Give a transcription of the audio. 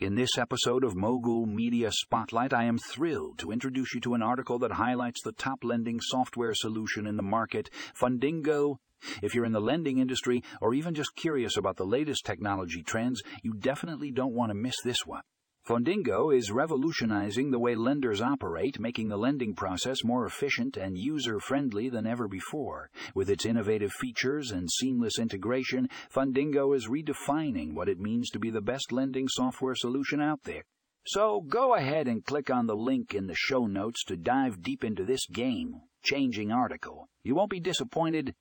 In this episode of Mogul Media Spotlight, I am thrilled to introduce you to an article that highlights the top lending software solution in the market, Fundingo. If you're in the lending industry or even just curious about the latest technology trends, you definitely don't want to miss this one. Fundingo is revolutionizing the way lenders operate, making the lending process more efficient and user friendly than ever before. With its innovative features and seamless integration, Fundingo is redefining what it means to be the best lending software solution out there. So go ahead and click on the link in the show notes to dive deep into this game changing article. You won't be disappointed,